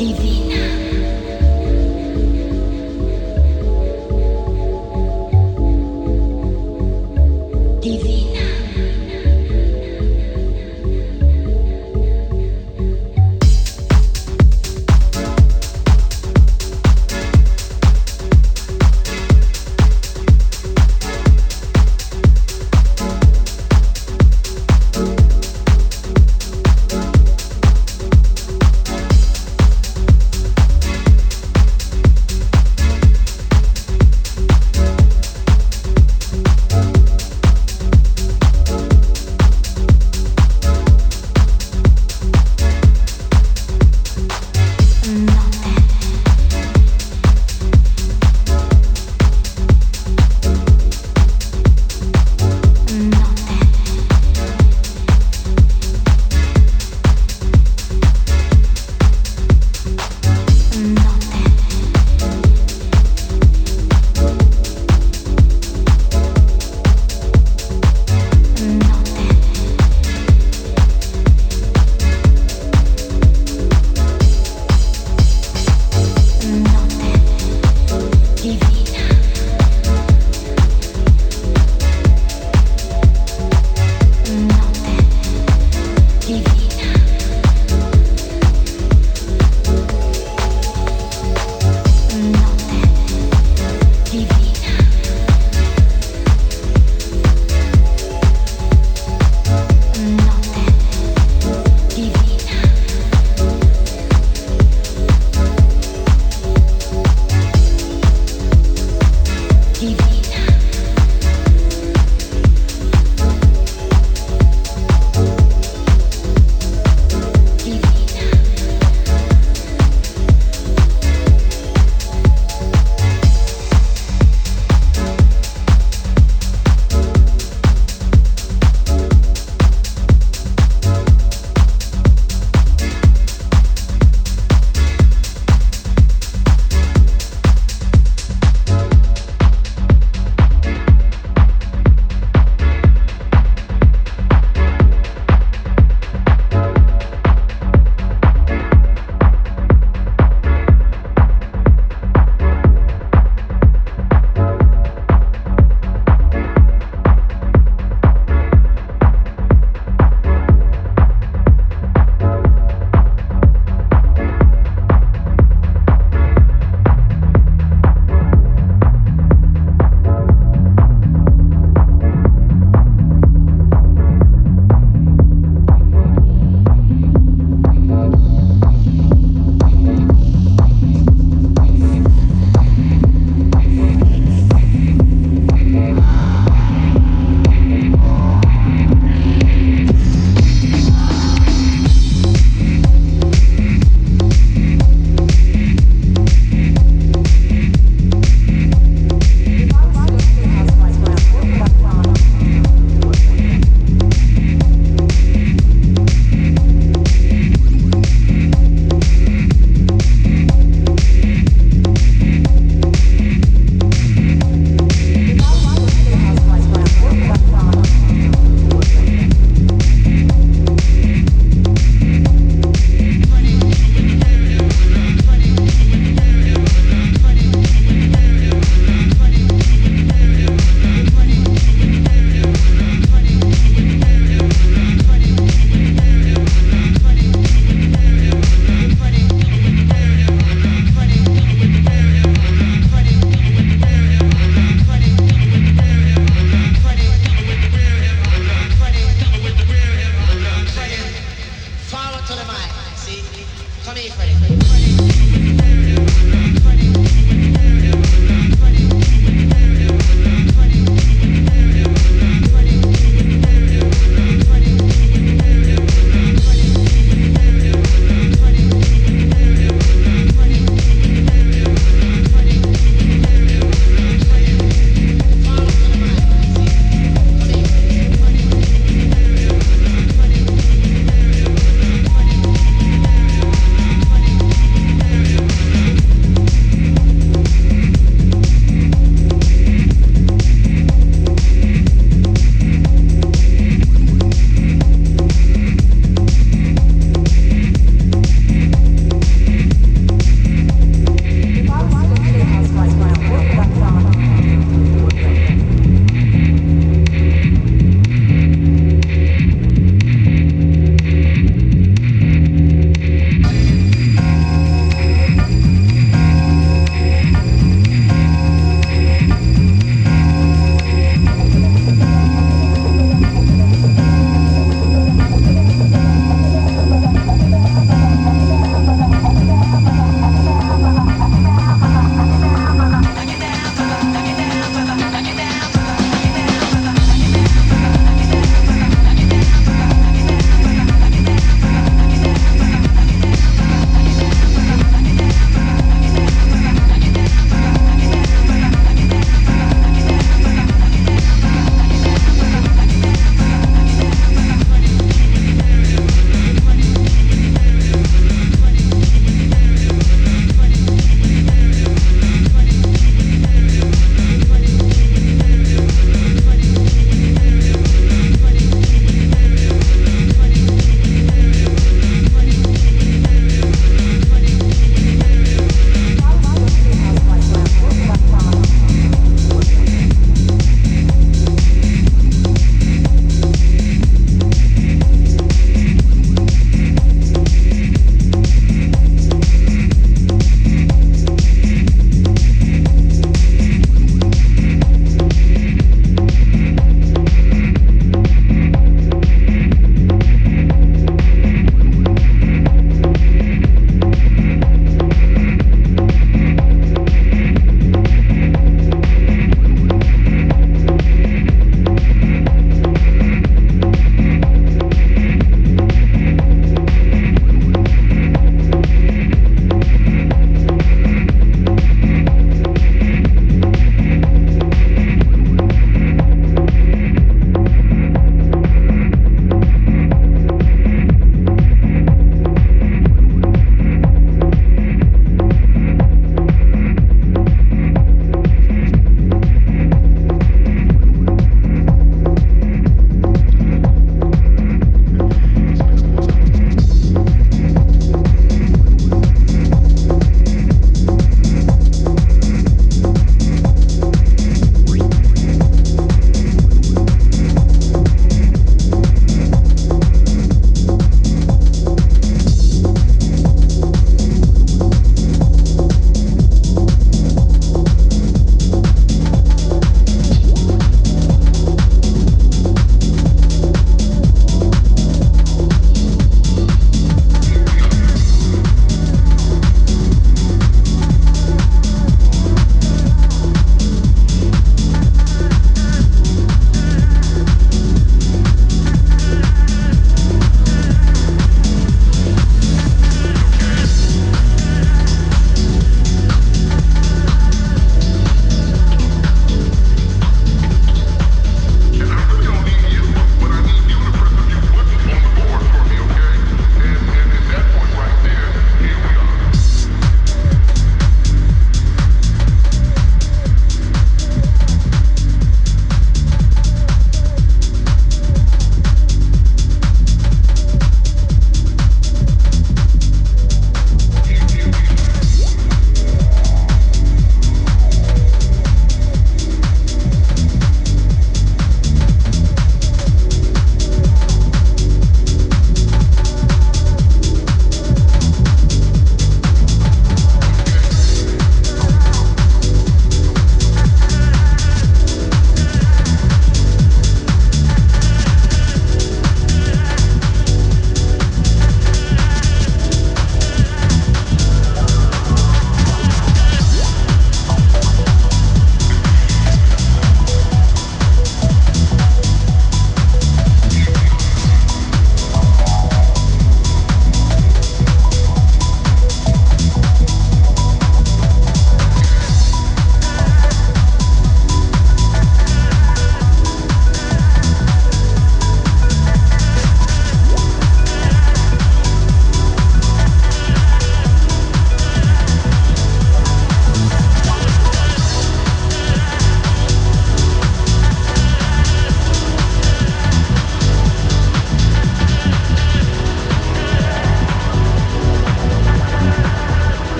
TV.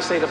Somebody say the